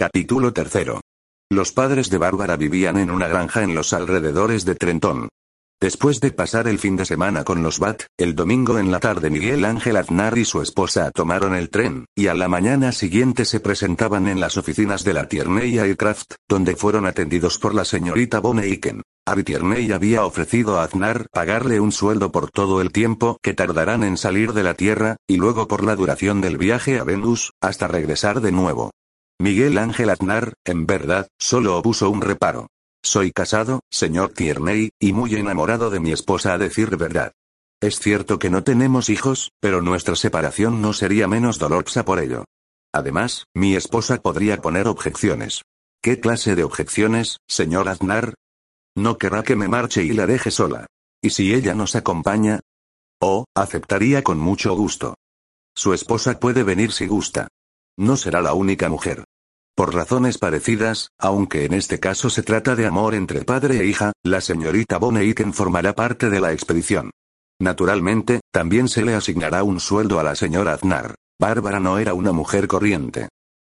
Capítulo tercero. Los padres de Bárbara vivían en una granja en los alrededores de Trenton. Después de pasar el fin de semana con los Bat, el domingo en la tarde Miguel Ángel Aznar y su esposa tomaron el tren, y a la mañana siguiente se presentaban en las oficinas de la Tierney Aircraft, donde fueron atendidos por la señorita Boneiken. Ari Tierney había ofrecido a Aznar pagarle un sueldo por todo el tiempo que tardarán en salir de la Tierra, y luego por la duración del viaje a Venus, hasta regresar de nuevo. Miguel Ángel Aznar, en verdad, solo opuso un reparo. Soy casado, señor Tierney, y muy enamorado de mi esposa a decir verdad. Es cierto que no tenemos hijos, pero nuestra separación no sería menos dolorosa por ello. Además, mi esposa podría poner objeciones. ¿Qué clase de objeciones, señor Aznar? No querrá que me marche y la deje sola. ¿Y si ella nos acompaña? Oh, aceptaría con mucho gusto. Su esposa puede venir si gusta. No será la única mujer. Por razones parecidas, aunque en este caso se trata de amor entre padre e hija, la señorita Boneiken formará parte de la expedición. Naturalmente, también se le asignará un sueldo a la señora Aznar. Bárbara no era una mujer corriente.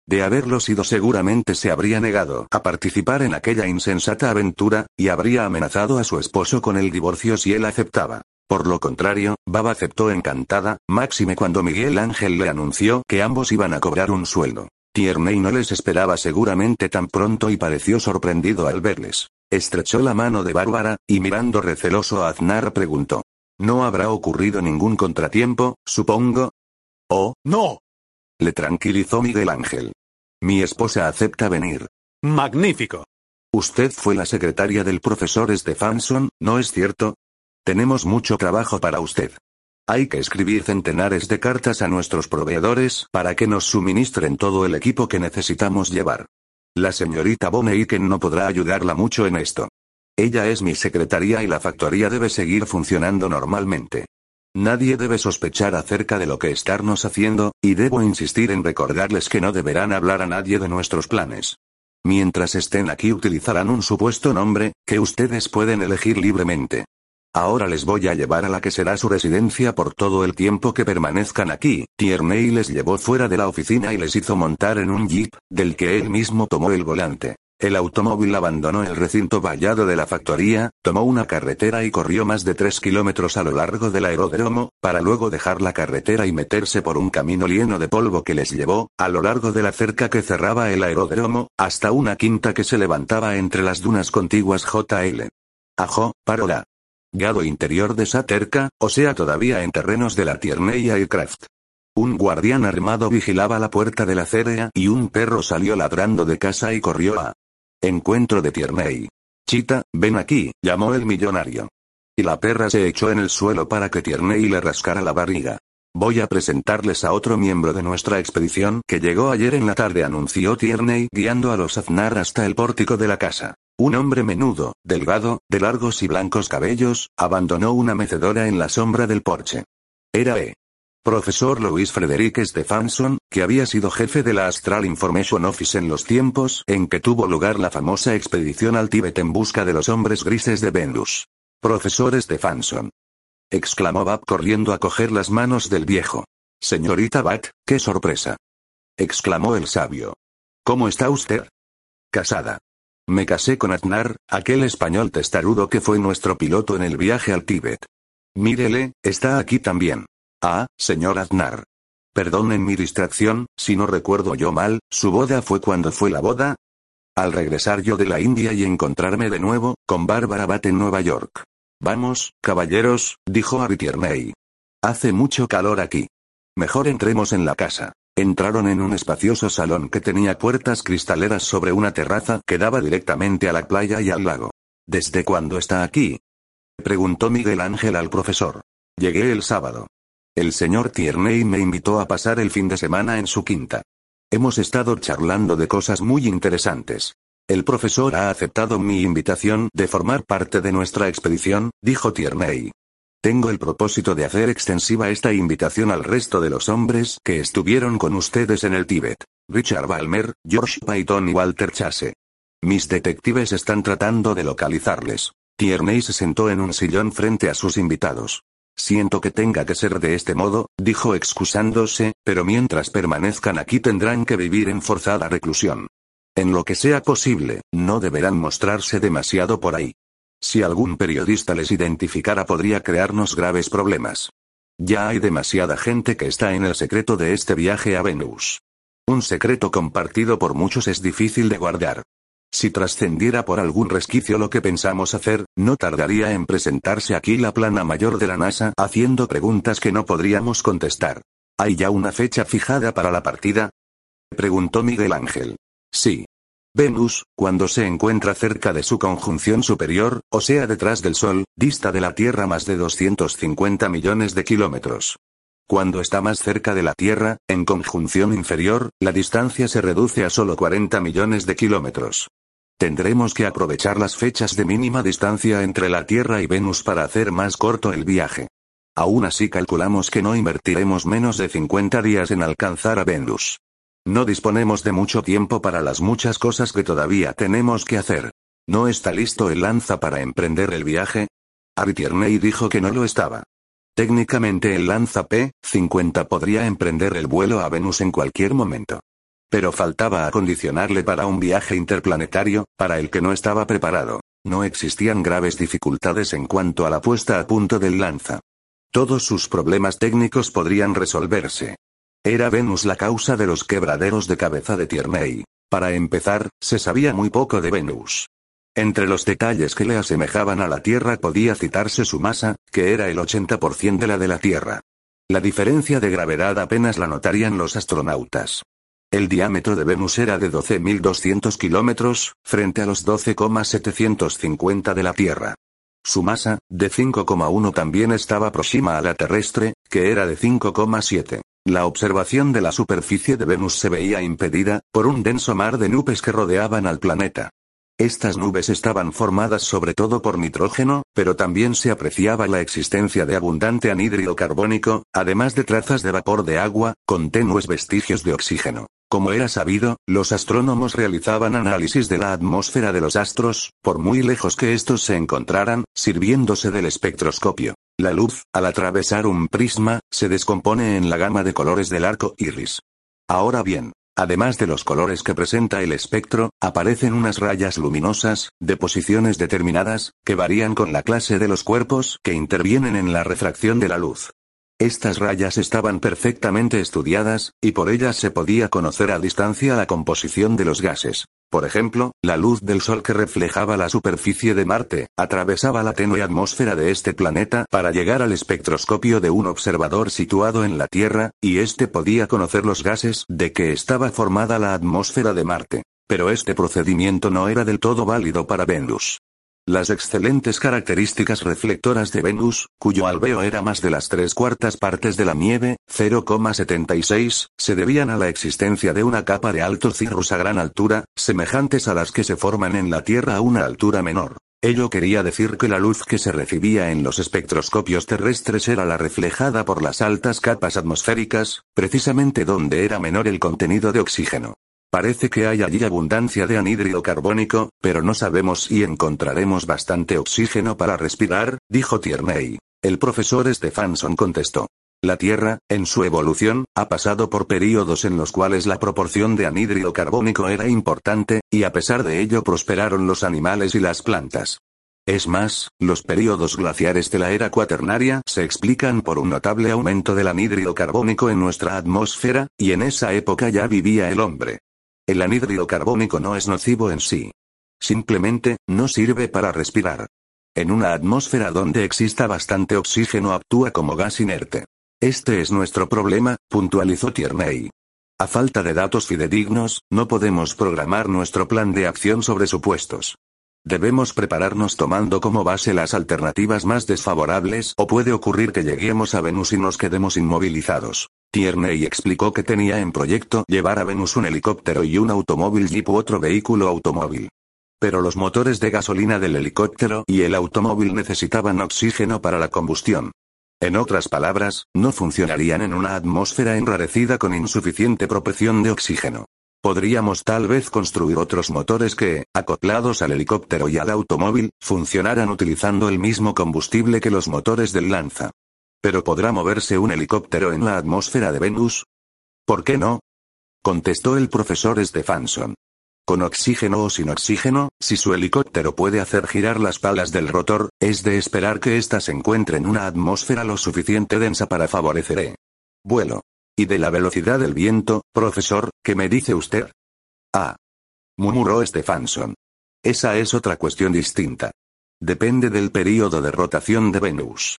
De haberlo sido seguramente se habría negado a participar en aquella insensata aventura, y habría amenazado a su esposo con el divorcio si él aceptaba. Por lo contrario, Baba aceptó encantada, máxime cuando Miguel Ángel le anunció que ambos iban a cobrar un sueldo. Tierney no les esperaba seguramente tan pronto y pareció sorprendido al verles. Estrechó la mano de Bárbara, y mirando receloso a Aznar preguntó. ¿No habrá ocurrido ningún contratiempo, supongo? Oh, no. Le tranquilizó Miguel Ángel. Mi esposa acepta venir. Magnífico. Usted fue la secretaria del profesor Stefanson, ¿no es cierto? Tenemos mucho trabajo para usted. Hay que escribir centenares de cartas a nuestros proveedores para que nos suministren todo el equipo que necesitamos llevar. La señorita Boneiken no podrá ayudarla mucho en esto. Ella es mi secretaria y la factoría debe seguir funcionando normalmente. Nadie debe sospechar acerca de lo que estarnos haciendo, y debo insistir en recordarles que no deberán hablar a nadie de nuestros planes. Mientras estén aquí utilizarán un supuesto nombre, que ustedes pueden elegir libremente. Ahora les voy a llevar a la que será su residencia por todo el tiempo que permanezcan aquí. Tierney les llevó fuera de la oficina y les hizo montar en un jeep, del que él mismo tomó el volante. El automóvil abandonó el recinto vallado de la factoría, tomó una carretera y corrió más de tres kilómetros a lo largo del aeródromo, para luego dejar la carretera y meterse por un camino lleno de polvo que les llevó, a lo largo de la cerca que cerraba el aeródromo, hasta una quinta que se levantaba entre las dunas contiguas JL. Ajo, parola. Gado interior de Saterca, o sea todavía en terrenos de la Tierney Aircraft. Un guardián armado vigilaba la puerta de la cérea y un perro salió ladrando de casa y corrió a encuentro de Tierney. Chita, ven aquí, llamó el millonario. Y la perra se echó en el suelo para que Tierney le rascara la barriga. Voy a presentarles a otro miembro de nuestra expedición que llegó ayer en la tarde, anunció Tierney guiando a los Aznar hasta el pórtico de la casa. Un hombre menudo, delgado, de largos y blancos cabellos, abandonó una mecedora en la sombra del porche. Era E. Profesor Louis Frederick Stefanson, que había sido jefe de la Astral Information Office en los tiempos en que tuvo lugar la famosa expedición al Tíbet en busca de los hombres grises de Venus. Profesor Stefanson. Exclamó Bab corriendo a coger las manos del viejo. Señorita Bat, qué sorpresa. Exclamó el sabio. ¿Cómo está usted? Casada. Me casé con Aznar, aquel español testarudo que fue nuestro piloto en el viaje al Tíbet. Mírele, está aquí también. Ah, señor Aznar. Perdonen mi distracción, si no recuerdo yo mal, ¿su boda fue cuando fue la boda? Al regresar yo de la India y encontrarme de nuevo, con Bárbara Bat en Nueva York. Vamos, caballeros, dijo Harry Tierney. Hace mucho calor aquí. Mejor entremos en la casa. Entraron en un espacioso salón que tenía puertas cristaleras sobre una terraza que daba directamente a la playa y al lago. ¿Desde cuándo está aquí? preguntó Miguel Ángel al profesor. Llegué el sábado. El señor Tierney me invitó a pasar el fin de semana en su quinta. Hemos estado charlando de cosas muy interesantes. El profesor ha aceptado mi invitación de formar parte de nuestra expedición, dijo Tierney. Tengo el propósito de hacer extensiva esta invitación al resto de los hombres que estuvieron con ustedes en el Tíbet. Richard Balmer, George Payton y Walter Chase. Mis detectives están tratando de localizarles. Tierney se sentó en un sillón frente a sus invitados. Siento que tenga que ser de este modo, dijo excusándose, pero mientras permanezcan aquí tendrán que vivir en forzada reclusión. En lo que sea posible, no deberán mostrarse demasiado por ahí. Si algún periodista les identificara podría crearnos graves problemas. Ya hay demasiada gente que está en el secreto de este viaje a Venus. Un secreto compartido por muchos es difícil de guardar. Si trascendiera por algún resquicio lo que pensamos hacer, no tardaría en presentarse aquí la plana mayor de la NASA haciendo preguntas que no podríamos contestar. ¿Hay ya una fecha fijada para la partida? Preguntó Miguel Ángel. Sí. Venus, cuando se encuentra cerca de su conjunción superior, o sea detrás del Sol, dista de la Tierra más de 250 millones de kilómetros. Cuando está más cerca de la Tierra, en conjunción inferior, la distancia se reduce a solo 40 millones de kilómetros. Tendremos que aprovechar las fechas de mínima distancia entre la Tierra y Venus para hacer más corto el viaje. Aún así calculamos que no invertiremos menos de 50 días en alcanzar a Venus. No disponemos de mucho tiempo para las muchas cosas que todavía tenemos que hacer. ¿No está listo el lanza para emprender el viaje? Ari Tierney dijo que no lo estaba. Técnicamente el lanza P-50 podría emprender el vuelo a Venus en cualquier momento. Pero faltaba acondicionarle para un viaje interplanetario, para el que no estaba preparado. No existían graves dificultades en cuanto a la puesta a punto del lanza. Todos sus problemas técnicos podrían resolverse. Era Venus la causa de los quebraderos de cabeza de Tierney. Para empezar, se sabía muy poco de Venus. Entre los detalles que le asemejaban a la Tierra podía citarse su masa, que era el 80% de la de la Tierra. La diferencia de gravedad apenas la notarían los astronautas. El diámetro de Venus era de 12.200 kilómetros, frente a los 12,750 de la Tierra. Su masa, de 5,1 también estaba próxima a la terrestre, que era de 5,7. La observación de la superficie de Venus se veía impedida, por un denso mar de nubes que rodeaban al planeta. Estas nubes estaban formadas sobre todo por nitrógeno, pero también se apreciaba la existencia de abundante anhídrido carbónico, además de trazas de vapor de agua, con tenues vestigios de oxígeno. Como era sabido, los astrónomos realizaban análisis de la atmósfera de los astros, por muy lejos que estos se encontraran, sirviéndose del espectroscopio. La luz, al atravesar un prisma, se descompone en la gama de colores del arco iris. Ahora bien, además de los colores que presenta el espectro, aparecen unas rayas luminosas, de posiciones determinadas, que varían con la clase de los cuerpos que intervienen en la refracción de la luz. Estas rayas estaban perfectamente estudiadas, y por ellas se podía conocer a distancia la composición de los gases. Por ejemplo, la luz del Sol que reflejaba la superficie de Marte, atravesaba la tenue atmósfera de este planeta para llegar al espectroscopio de un observador situado en la Tierra, y éste podía conocer los gases de que estaba formada la atmósfera de Marte. Pero este procedimiento no era del todo válido para Venus. Las excelentes características reflectoras de Venus, cuyo alveo era más de las tres cuartas partes de la nieve, 0,76, se debían a la existencia de una capa de alto cirrus a gran altura, semejantes a las que se forman en la Tierra a una altura menor. Ello quería decir que la luz que se recibía en los espectroscopios terrestres era la reflejada por las altas capas atmosféricas, precisamente donde era menor el contenido de oxígeno. Parece que hay allí abundancia de anhídrido carbónico, pero no sabemos si encontraremos bastante oxígeno para respirar, dijo Tierney. El profesor Stephenson contestó. La Tierra, en su evolución, ha pasado por períodos en los cuales la proporción de anhídrido carbónico era importante, y a pesar de ello prosperaron los animales y las plantas. Es más, los períodos glaciares de la era cuaternaria se explican por un notable aumento del anhídrido carbónico en nuestra atmósfera, y en esa época ya vivía el hombre. El anhídrido carbónico no es nocivo en sí. Simplemente, no sirve para respirar. En una atmósfera donde exista bastante oxígeno actúa como gas inerte. Este es nuestro problema, puntualizó Tierney. A falta de datos fidedignos, no podemos programar nuestro plan de acción sobre supuestos. Debemos prepararnos tomando como base las alternativas más desfavorables o puede ocurrir que lleguemos a Venus y nos quedemos inmovilizados. Tierney explicó que tenía en proyecto llevar a Venus un helicóptero y un automóvil jeep u otro vehículo automóvil. Pero los motores de gasolina del helicóptero y el automóvil necesitaban oxígeno para la combustión. En otras palabras, no funcionarían en una atmósfera enrarecida con insuficiente proporción de oxígeno. Podríamos tal vez construir otros motores que, acoplados al helicóptero y al automóvil, funcionaran utilizando el mismo combustible que los motores del Lanza. ¿Pero podrá moverse un helicóptero en la atmósfera de Venus? ¿Por qué no? Contestó el profesor Stephenson. Con oxígeno o sin oxígeno, si su helicóptero puede hacer girar las palas del rotor, es de esperar que ésta se encuentre en una atmósfera lo suficiente densa para favorecer el vuelo. ¿Y de la velocidad del viento, profesor, qué me dice usted? Ah. murmuró Stephenson. Esa es otra cuestión distinta. Depende del período de rotación de Venus.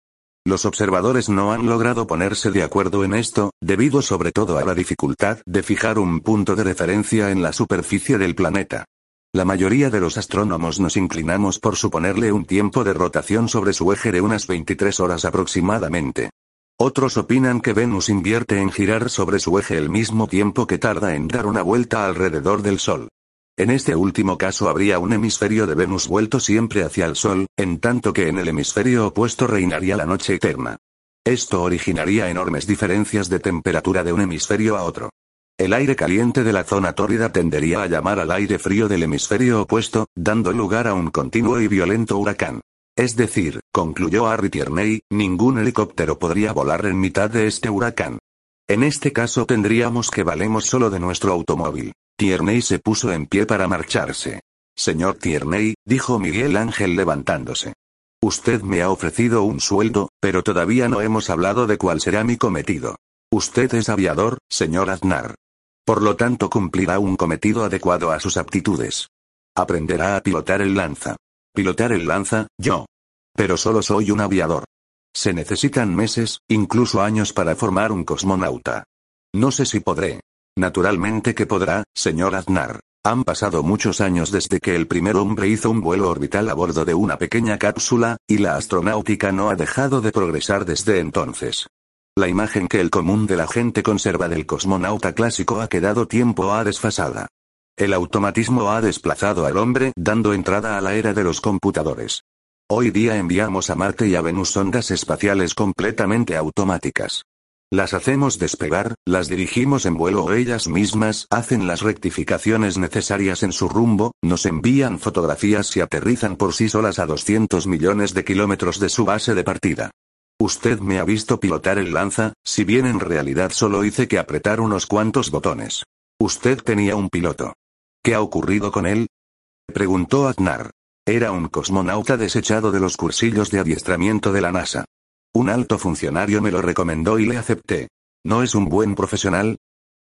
Los observadores no han logrado ponerse de acuerdo en esto, debido sobre todo a la dificultad de fijar un punto de referencia en la superficie del planeta. La mayoría de los astrónomos nos inclinamos por suponerle un tiempo de rotación sobre su eje de unas 23 horas aproximadamente. Otros opinan que Venus invierte en girar sobre su eje el mismo tiempo que tarda en dar una vuelta alrededor del Sol. En este último caso habría un hemisferio de Venus vuelto siempre hacia el Sol, en tanto que en el hemisferio opuesto reinaría la noche eterna. Esto originaría enormes diferencias de temperatura de un hemisferio a otro. El aire caliente de la zona tórrida tendería a llamar al aire frío del hemisferio opuesto, dando lugar a un continuo y violento huracán. Es decir, concluyó Harry Tierney, ningún helicóptero podría volar en mitad de este huracán. En este caso tendríamos que valemos solo de nuestro automóvil. Tierney se puso en pie para marcharse. Señor Tierney, dijo Miguel Ángel levantándose. Usted me ha ofrecido un sueldo, pero todavía no hemos hablado de cuál será mi cometido. Usted es aviador, señor Aznar. Por lo tanto cumplirá un cometido adecuado a sus aptitudes. Aprenderá a pilotar el lanza. Pilotar el lanza, yo. Pero solo soy un aviador. Se necesitan meses, incluso años para formar un cosmonauta. No sé si podré. Naturalmente que podrá, señor Aznar. Han pasado muchos años desde que el primer hombre hizo un vuelo orbital a bordo de una pequeña cápsula, y la astronáutica no ha dejado de progresar desde entonces. La imagen que el común de la gente conserva del cosmonauta clásico ha quedado tiempo a desfasada. El automatismo ha desplazado al hombre, dando entrada a la era de los computadores. Hoy día enviamos a Marte y a Venus ondas espaciales completamente automáticas. Las hacemos despegar, las dirigimos en vuelo o ellas mismas hacen las rectificaciones necesarias en su rumbo, nos envían fotografías y aterrizan por sí solas a 200 millones de kilómetros de su base de partida. Usted me ha visto pilotar el lanza, si bien en realidad solo hice que apretar unos cuantos botones. Usted tenía un piloto. ¿Qué ha ocurrido con él? Preguntó Aznar. Era un cosmonauta desechado de los cursillos de adiestramiento de la NASA. Un alto funcionario me lo recomendó y le acepté. ¿No es un buen profesional?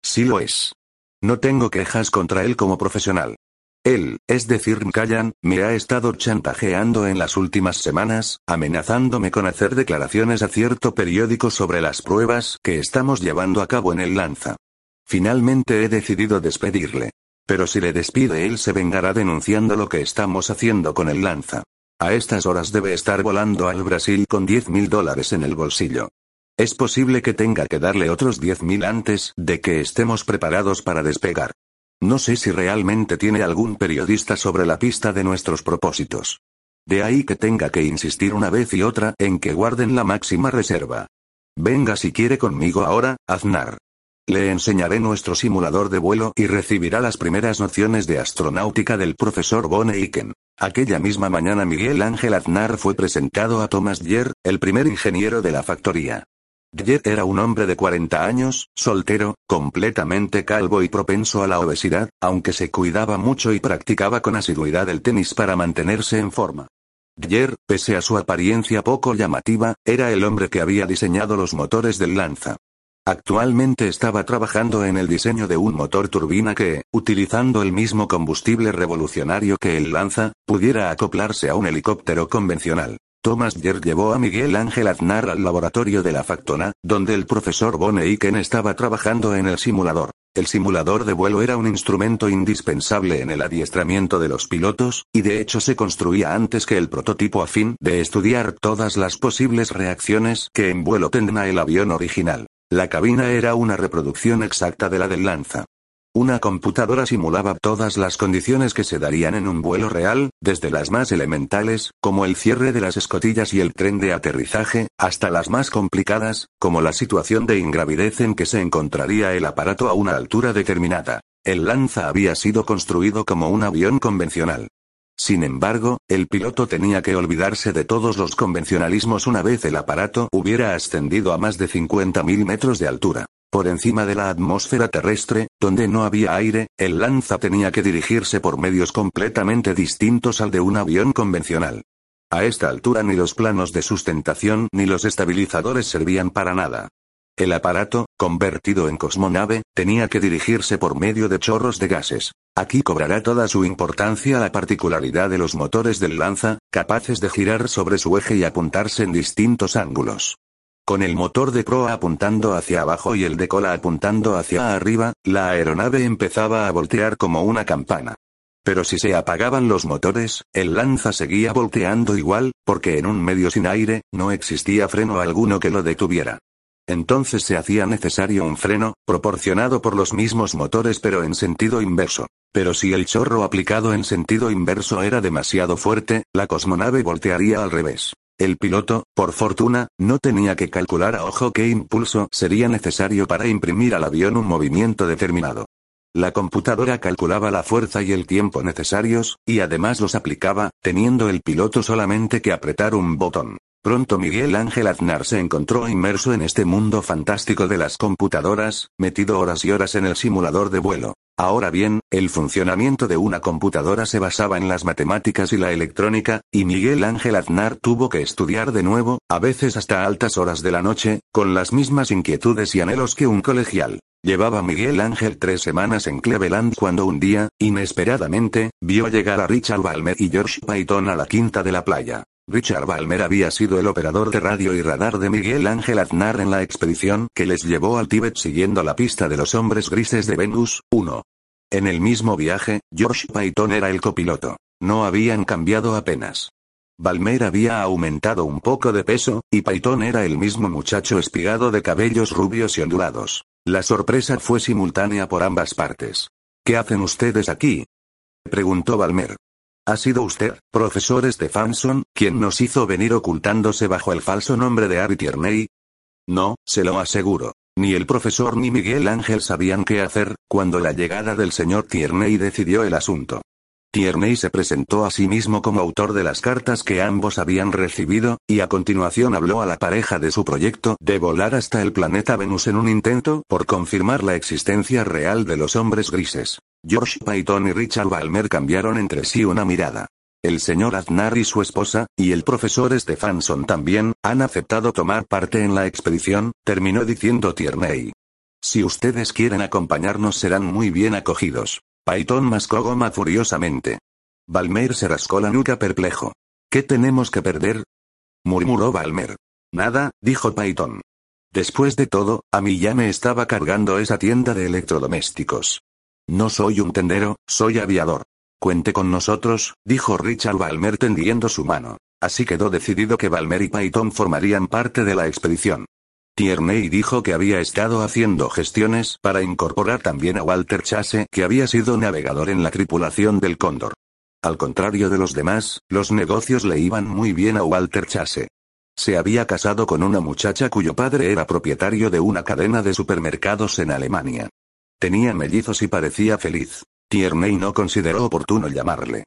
Sí lo es. No tengo quejas contra él como profesional. Él, es decir, Callan, me ha estado chantajeando en las últimas semanas, amenazándome con hacer declaraciones a cierto periódico sobre las pruebas que estamos llevando a cabo en el Lanza. Finalmente he decidido despedirle. Pero si le despide él se vengará denunciando lo que estamos haciendo con el lanza. A estas horas debe estar volando al Brasil con 10 mil dólares en el bolsillo. Es posible que tenga que darle otros 10 mil antes de que estemos preparados para despegar. No sé si realmente tiene algún periodista sobre la pista de nuestros propósitos. De ahí que tenga que insistir una vez y otra en que guarden la máxima reserva. Venga si quiere conmigo ahora, Aznar. Le enseñaré nuestro simulador de vuelo y recibirá las primeras nociones de astronáutica del profesor Von Eiken. Aquella misma mañana Miguel Ángel Aznar fue presentado a Thomas Dyer, el primer ingeniero de la factoría. Dyer era un hombre de 40 años, soltero, completamente calvo y propenso a la obesidad, aunque se cuidaba mucho y practicaba con asiduidad el tenis para mantenerse en forma. Dyer, pese a su apariencia poco llamativa, era el hombre que había diseñado los motores del Lanza. Actualmente estaba trabajando en el diseño de un motor turbina que, utilizando el mismo combustible revolucionario que el Lanza, pudiera acoplarse a un helicóptero convencional. Thomas Yer llevó a Miguel Ángel Aznar al laboratorio de la Factona, donde el profesor Von Eiken estaba trabajando en el simulador. El simulador de vuelo era un instrumento indispensable en el adiestramiento de los pilotos, y de hecho se construía antes que el prototipo a fin de estudiar todas las posibles reacciones que en vuelo tendrá el avión original. La cabina era una reproducción exacta de la del lanza. Una computadora simulaba todas las condiciones que se darían en un vuelo real, desde las más elementales, como el cierre de las escotillas y el tren de aterrizaje, hasta las más complicadas, como la situación de ingravidez en que se encontraría el aparato a una altura determinada. El Lanza había sido construido como un avión convencional. Sin embargo, el piloto tenía que olvidarse de todos los convencionalismos una vez el aparato hubiera ascendido a más de 50.000 metros de altura. Por encima de la atmósfera terrestre, donde no había aire, el lanza tenía que dirigirse por medios completamente distintos al de un avión convencional. A esta altura ni los planos de sustentación ni los estabilizadores servían para nada. El aparato, convertido en cosmonave, tenía que dirigirse por medio de chorros de gases. Aquí cobrará toda su importancia la particularidad de los motores del lanza, capaces de girar sobre su eje y apuntarse en distintos ángulos. Con el motor de proa apuntando hacia abajo y el de cola apuntando hacia arriba, la aeronave empezaba a voltear como una campana. Pero si se apagaban los motores, el lanza seguía volteando igual, porque en un medio sin aire, no existía freno alguno que lo detuviera. Entonces se hacía necesario un freno, proporcionado por los mismos motores pero en sentido inverso. Pero si el chorro aplicado en sentido inverso era demasiado fuerte, la cosmonave voltearía al revés. El piloto, por fortuna, no tenía que calcular a ojo qué impulso sería necesario para imprimir al avión un movimiento determinado. La computadora calculaba la fuerza y el tiempo necesarios, y además los aplicaba, teniendo el piloto solamente que apretar un botón. Pronto Miguel Ángel Aznar se encontró inmerso en este mundo fantástico de las computadoras, metido horas y horas en el simulador de vuelo. Ahora bien, el funcionamiento de una computadora se basaba en las matemáticas y la electrónica, y Miguel Ángel Aznar tuvo que estudiar de nuevo, a veces hasta altas horas de la noche, con las mismas inquietudes y anhelos que un colegial. Llevaba Miguel Ángel tres semanas en Cleveland cuando un día, inesperadamente, vio llegar a Richard Balmer y George Payton a la quinta de la playa. Richard Balmer había sido el operador de radio y radar de Miguel Ángel Aznar en la expedición que les llevó al Tíbet siguiendo la pista de los hombres grises de Venus 1. En el mismo viaje, George Payton era el copiloto. No habían cambiado apenas. Balmer había aumentado un poco de peso, y Payton era el mismo muchacho espigado de cabellos rubios y ondulados. La sorpresa fue simultánea por ambas partes. ¿Qué hacen ustedes aquí? preguntó Balmer. ¿Ha sido usted, profesor Stephenson, quien nos hizo venir ocultándose bajo el falso nombre de Harry Tierney? No, se lo aseguro. Ni el profesor ni Miguel Ángel sabían qué hacer, cuando la llegada del señor Tierney decidió el asunto. Tierney se presentó a sí mismo como autor de las cartas que ambos habían recibido, y a continuación habló a la pareja de su proyecto de volar hasta el planeta Venus en un intento por confirmar la existencia real de los hombres grises. George Payton y Richard Balmer cambiaron entre sí una mirada. El señor Aznar y su esposa, y el profesor Stephenson también, han aceptado tomar parte en la expedición, terminó diciendo Tierney. Si ustedes quieren acompañarnos serán muy bien acogidos. Payton mascó goma furiosamente. Balmer se rascó la nuca perplejo. ¿Qué tenemos que perder? murmuró Balmer. Nada, dijo Payton. Después de todo, a mí ya me estaba cargando esa tienda de electrodomésticos. No soy un tendero, soy aviador. Cuente con nosotros, dijo Richard Balmer tendiendo su mano. Así quedó decidido que Balmer y Payton formarían parte de la expedición. Tierney dijo que había estado haciendo gestiones para incorporar también a Walter Chase, que había sido navegador en la tripulación del Cóndor. Al contrario de los demás, los negocios le iban muy bien a Walter Chase. Se había casado con una muchacha cuyo padre era propietario de una cadena de supermercados en Alemania. Tenía mellizos y parecía feliz. Tierney no consideró oportuno llamarle.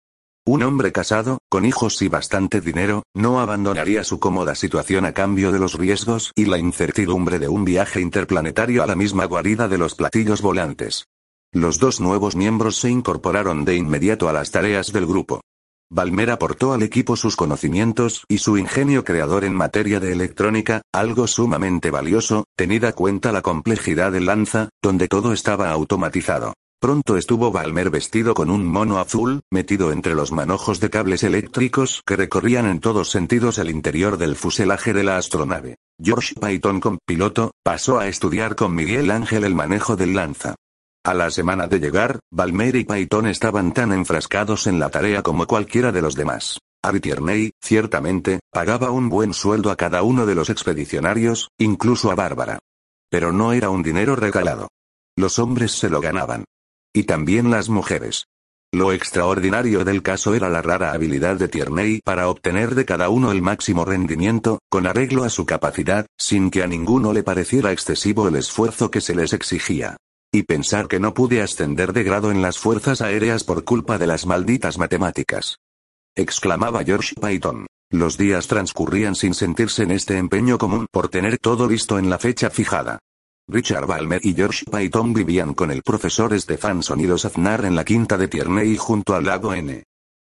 Un hombre casado, con hijos y bastante dinero, no abandonaría su cómoda situación a cambio de los riesgos y la incertidumbre de un viaje interplanetario a la misma guarida de los platillos volantes. Los dos nuevos miembros se incorporaron de inmediato a las tareas del grupo. Balmer aportó al equipo sus conocimientos y su ingenio creador en materia de electrónica, algo sumamente valioso, tenida cuenta la complejidad del lanza, donde todo estaba automatizado. Pronto estuvo Balmer vestido con un mono azul, metido entre los manojos de cables eléctricos que recorrían en todos sentidos el interior del fuselaje de la astronave. George Payton con piloto, pasó a estudiar con Miguel Ángel el manejo del lanza. A la semana de llegar, Balmer y Payton estaban tan enfrascados en la tarea como cualquiera de los demás. Harry ciertamente, pagaba un buen sueldo a cada uno de los expedicionarios, incluso a Bárbara. Pero no era un dinero regalado. Los hombres se lo ganaban. Y también las mujeres. Lo extraordinario del caso era la rara habilidad de Tierney para obtener de cada uno el máximo rendimiento, con arreglo a su capacidad, sin que a ninguno le pareciera excesivo el esfuerzo que se les exigía. Y pensar que no pude ascender de grado en las fuerzas aéreas por culpa de las malditas matemáticas. Exclamaba George Python. Los días transcurrían sin sentirse en este empeño común por tener todo listo en la fecha fijada. Richard Balmer y George Python vivían con el profesor Stephenson y los Aznar en la quinta de Tierney junto al lago N.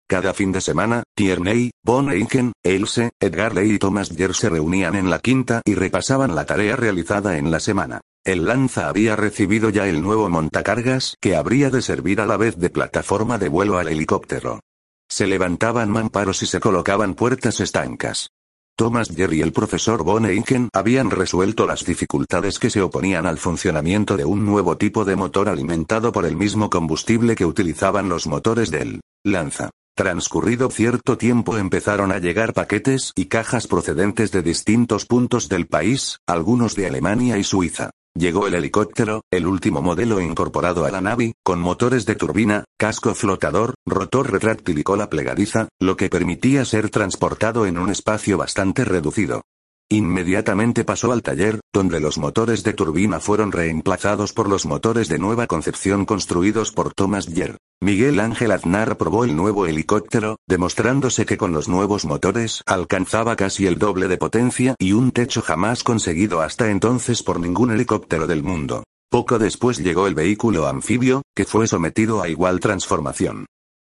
Cada fin de semana, Tierney, Von Eichen, Else, Edgar Lee y Thomas Yer se reunían en la quinta y repasaban la tarea realizada en la semana. El Lanza había recibido ya el nuevo montacargas que habría de servir a la vez de plataforma de vuelo al helicóptero. Se levantaban mamparos y se colocaban puertas estancas. Thomas Jerry y el profesor Von Eichen habían resuelto las dificultades que se oponían al funcionamiento de un nuevo tipo de motor alimentado por el mismo combustible que utilizaban los motores del Lanza. Transcurrido cierto tiempo empezaron a llegar paquetes y cajas procedentes de distintos puntos del país, algunos de Alemania y Suiza. Llegó el helicóptero, el último modelo incorporado a la Navi, con motores de turbina, casco flotador, rotor retráctil y cola plegadiza, lo que permitía ser transportado en un espacio bastante reducido. Inmediatamente pasó al taller, donde los motores de turbina fueron reemplazados por los motores de nueva concepción construidos por Thomas Yer. Miguel Ángel Aznar probó el nuevo helicóptero, demostrándose que con los nuevos motores alcanzaba casi el doble de potencia y un techo jamás conseguido hasta entonces por ningún helicóptero del mundo. Poco después llegó el vehículo anfibio, que fue sometido a igual transformación.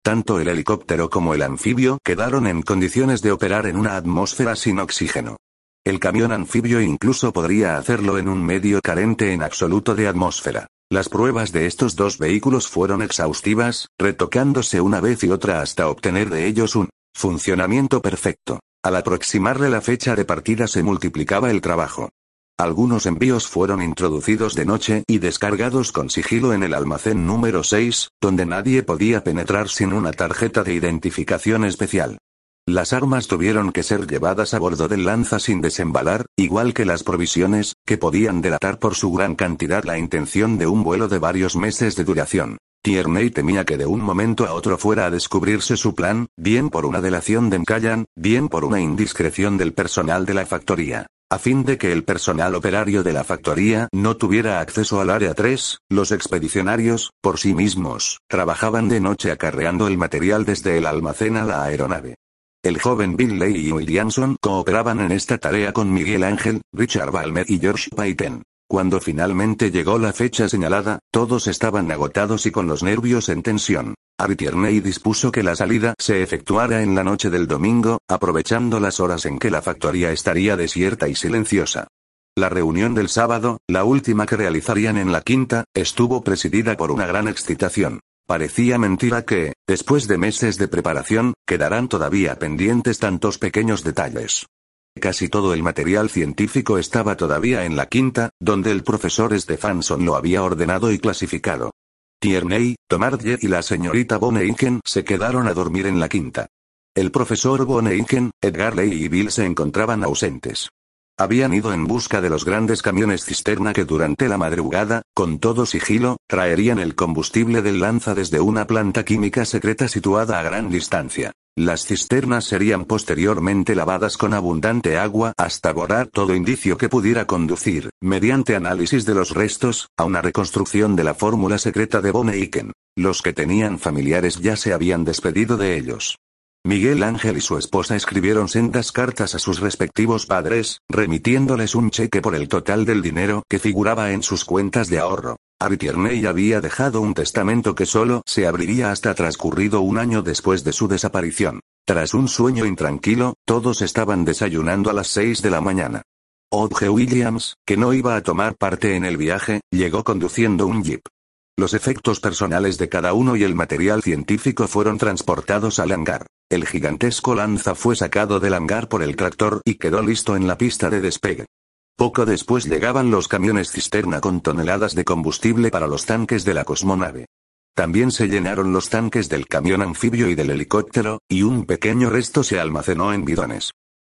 Tanto el helicóptero como el anfibio quedaron en condiciones de operar en una atmósfera sin oxígeno. El camión anfibio incluso podría hacerlo en un medio carente en absoluto de atmósfera. Las pruebas de estos dos vehículos fueron exhaustivas, retocándose una vez y otra hasta obtener de ellos un funcionamiento perfecto. Al aproximarle la fecha de partida se multiplicaba el trabajo. Algunos envíos fueron introducidos de noche y descargados con sigilo en el almacén número 6, donde nadie podía penetrar sin una tarjeta de identificación especial. Las armas tuvieron que ser llevadas a bordo del lanza sin desembalar, igual que las provisiones, que podían delatar por su gran cantidad la intención de un vuelo de varios meses de duración. Tierney temía que de un momento a otro fuera a descubrirse su plan, bien por una delación de Mcallan, bien por una indiscreción del personal de la factoría. A fin de que el personal operario de la factoría no tuviera acceso al área 3, los expedicionarios, por sí mismos, trabajaban de noche acarreando el material desde el almacén a la aeronave. El joven Bill y Williamson cooperaban en esta tarea con Miguel Ángel, Richard Balmer y George Payton. Cuando finalmente llegó la fecha señalada, todos estaban agotados y con los nervios en tensión. Harry Tierney dispuso que la salida se efectuara en la noche del domingo, aprovechando las horas en que la factoría estaría desierta y silenciosa. La reunión del sábado, la última que realizarían en la quinta, estuvo presidida por una gran excitación. Parecía mentira que, después de meses de preparación, quedarán todavía pendientes tantos pequeños detalles. Casi todo el material científico estaba todavía en la quinta, donde el profesor Stephenson lo había ordenado y clasificado. Tierney, Tomardier y la señorita Boneichen se quedaron a dormir en la quinta. El profesor Boneichen, Edgar Ley y Bill se encontraban ausentes. Habían ido en busca de los grandes camiones cisterna que durante la madrugada, con todo sigilo, traerían el combustible del lanza desde una planta química secreta situada a gran distancia. Las cisternas serían posteriormente lavadas con abundante agua hasta borrar todo indicio que pudiera conducir, mediante análisis de los restos, a una reconstrucción de la fórmula secreta de Boneiken. Los que tenían familiares ya se habían despedido de ellos. Miguel Ángel y su esposa escribieron sendas cartas a sus respectivos padres, remitiéndoles un cheque por el total del dinero que figuraba en sus cuentas de ahorro. Tierney había dejado un testamento que solo se abriría hasta transcurrido un año después de su desaparición. Tras un sueño intranquilo, todos estaban desayunando a las seis de la mañana. Odge Williams, que no iba a tomar parte en el viaje, llegó conduciendo un jeep. Los efectos personales de cada uno y el material científico fueron transportados al hangar. El gigantesco lanza fue sacado del hangar por el tractor y quedó listo en la pista de despegue. Poco después llegaban los camiones cisterna con toneladas de combustible para los tanques de la cosmonave. También se llenaron los tanques del camión anfibio y del helicóptero, y un pequeño resto se almacenó en bidones.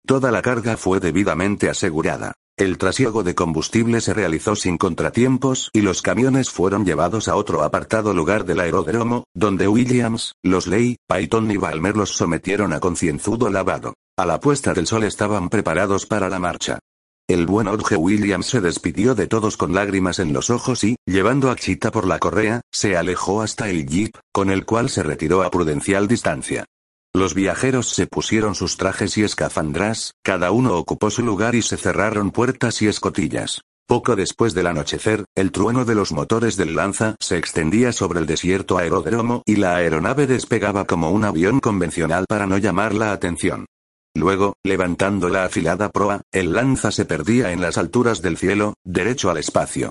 Toda la carga fue debidamente asegurada. El trasiego de combustible se realizó sin contratiempos y los camiones fueron llevados a otro apartado lugar del aeródromo, donde Williams, Losley, Payton y Balmer los sometieron a concienzudo lavado. A la puesta del sol estaban preparados para la marcha. El buen Orge Williams se despidió de todos con lágrimas en los ojos y, llevando a Chita por la correa, se alejó hasta el jeep, con el cual se retiró a prudencial distancia. Los viajeros se pusieron sus trajes y escafandras, cada uno ocupó su lugar y se cerraron puertas y escotillas. Poco después del anochecer, el trueno de los motores del Lanza se extendía sobre el desierto aeródromo y la aeronave despegaba como un avión convencional para no llamar la atención. Luego, levantando la afilada proa, el Lanza se perdía en las alturas del cielo, derecho al espacio.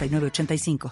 85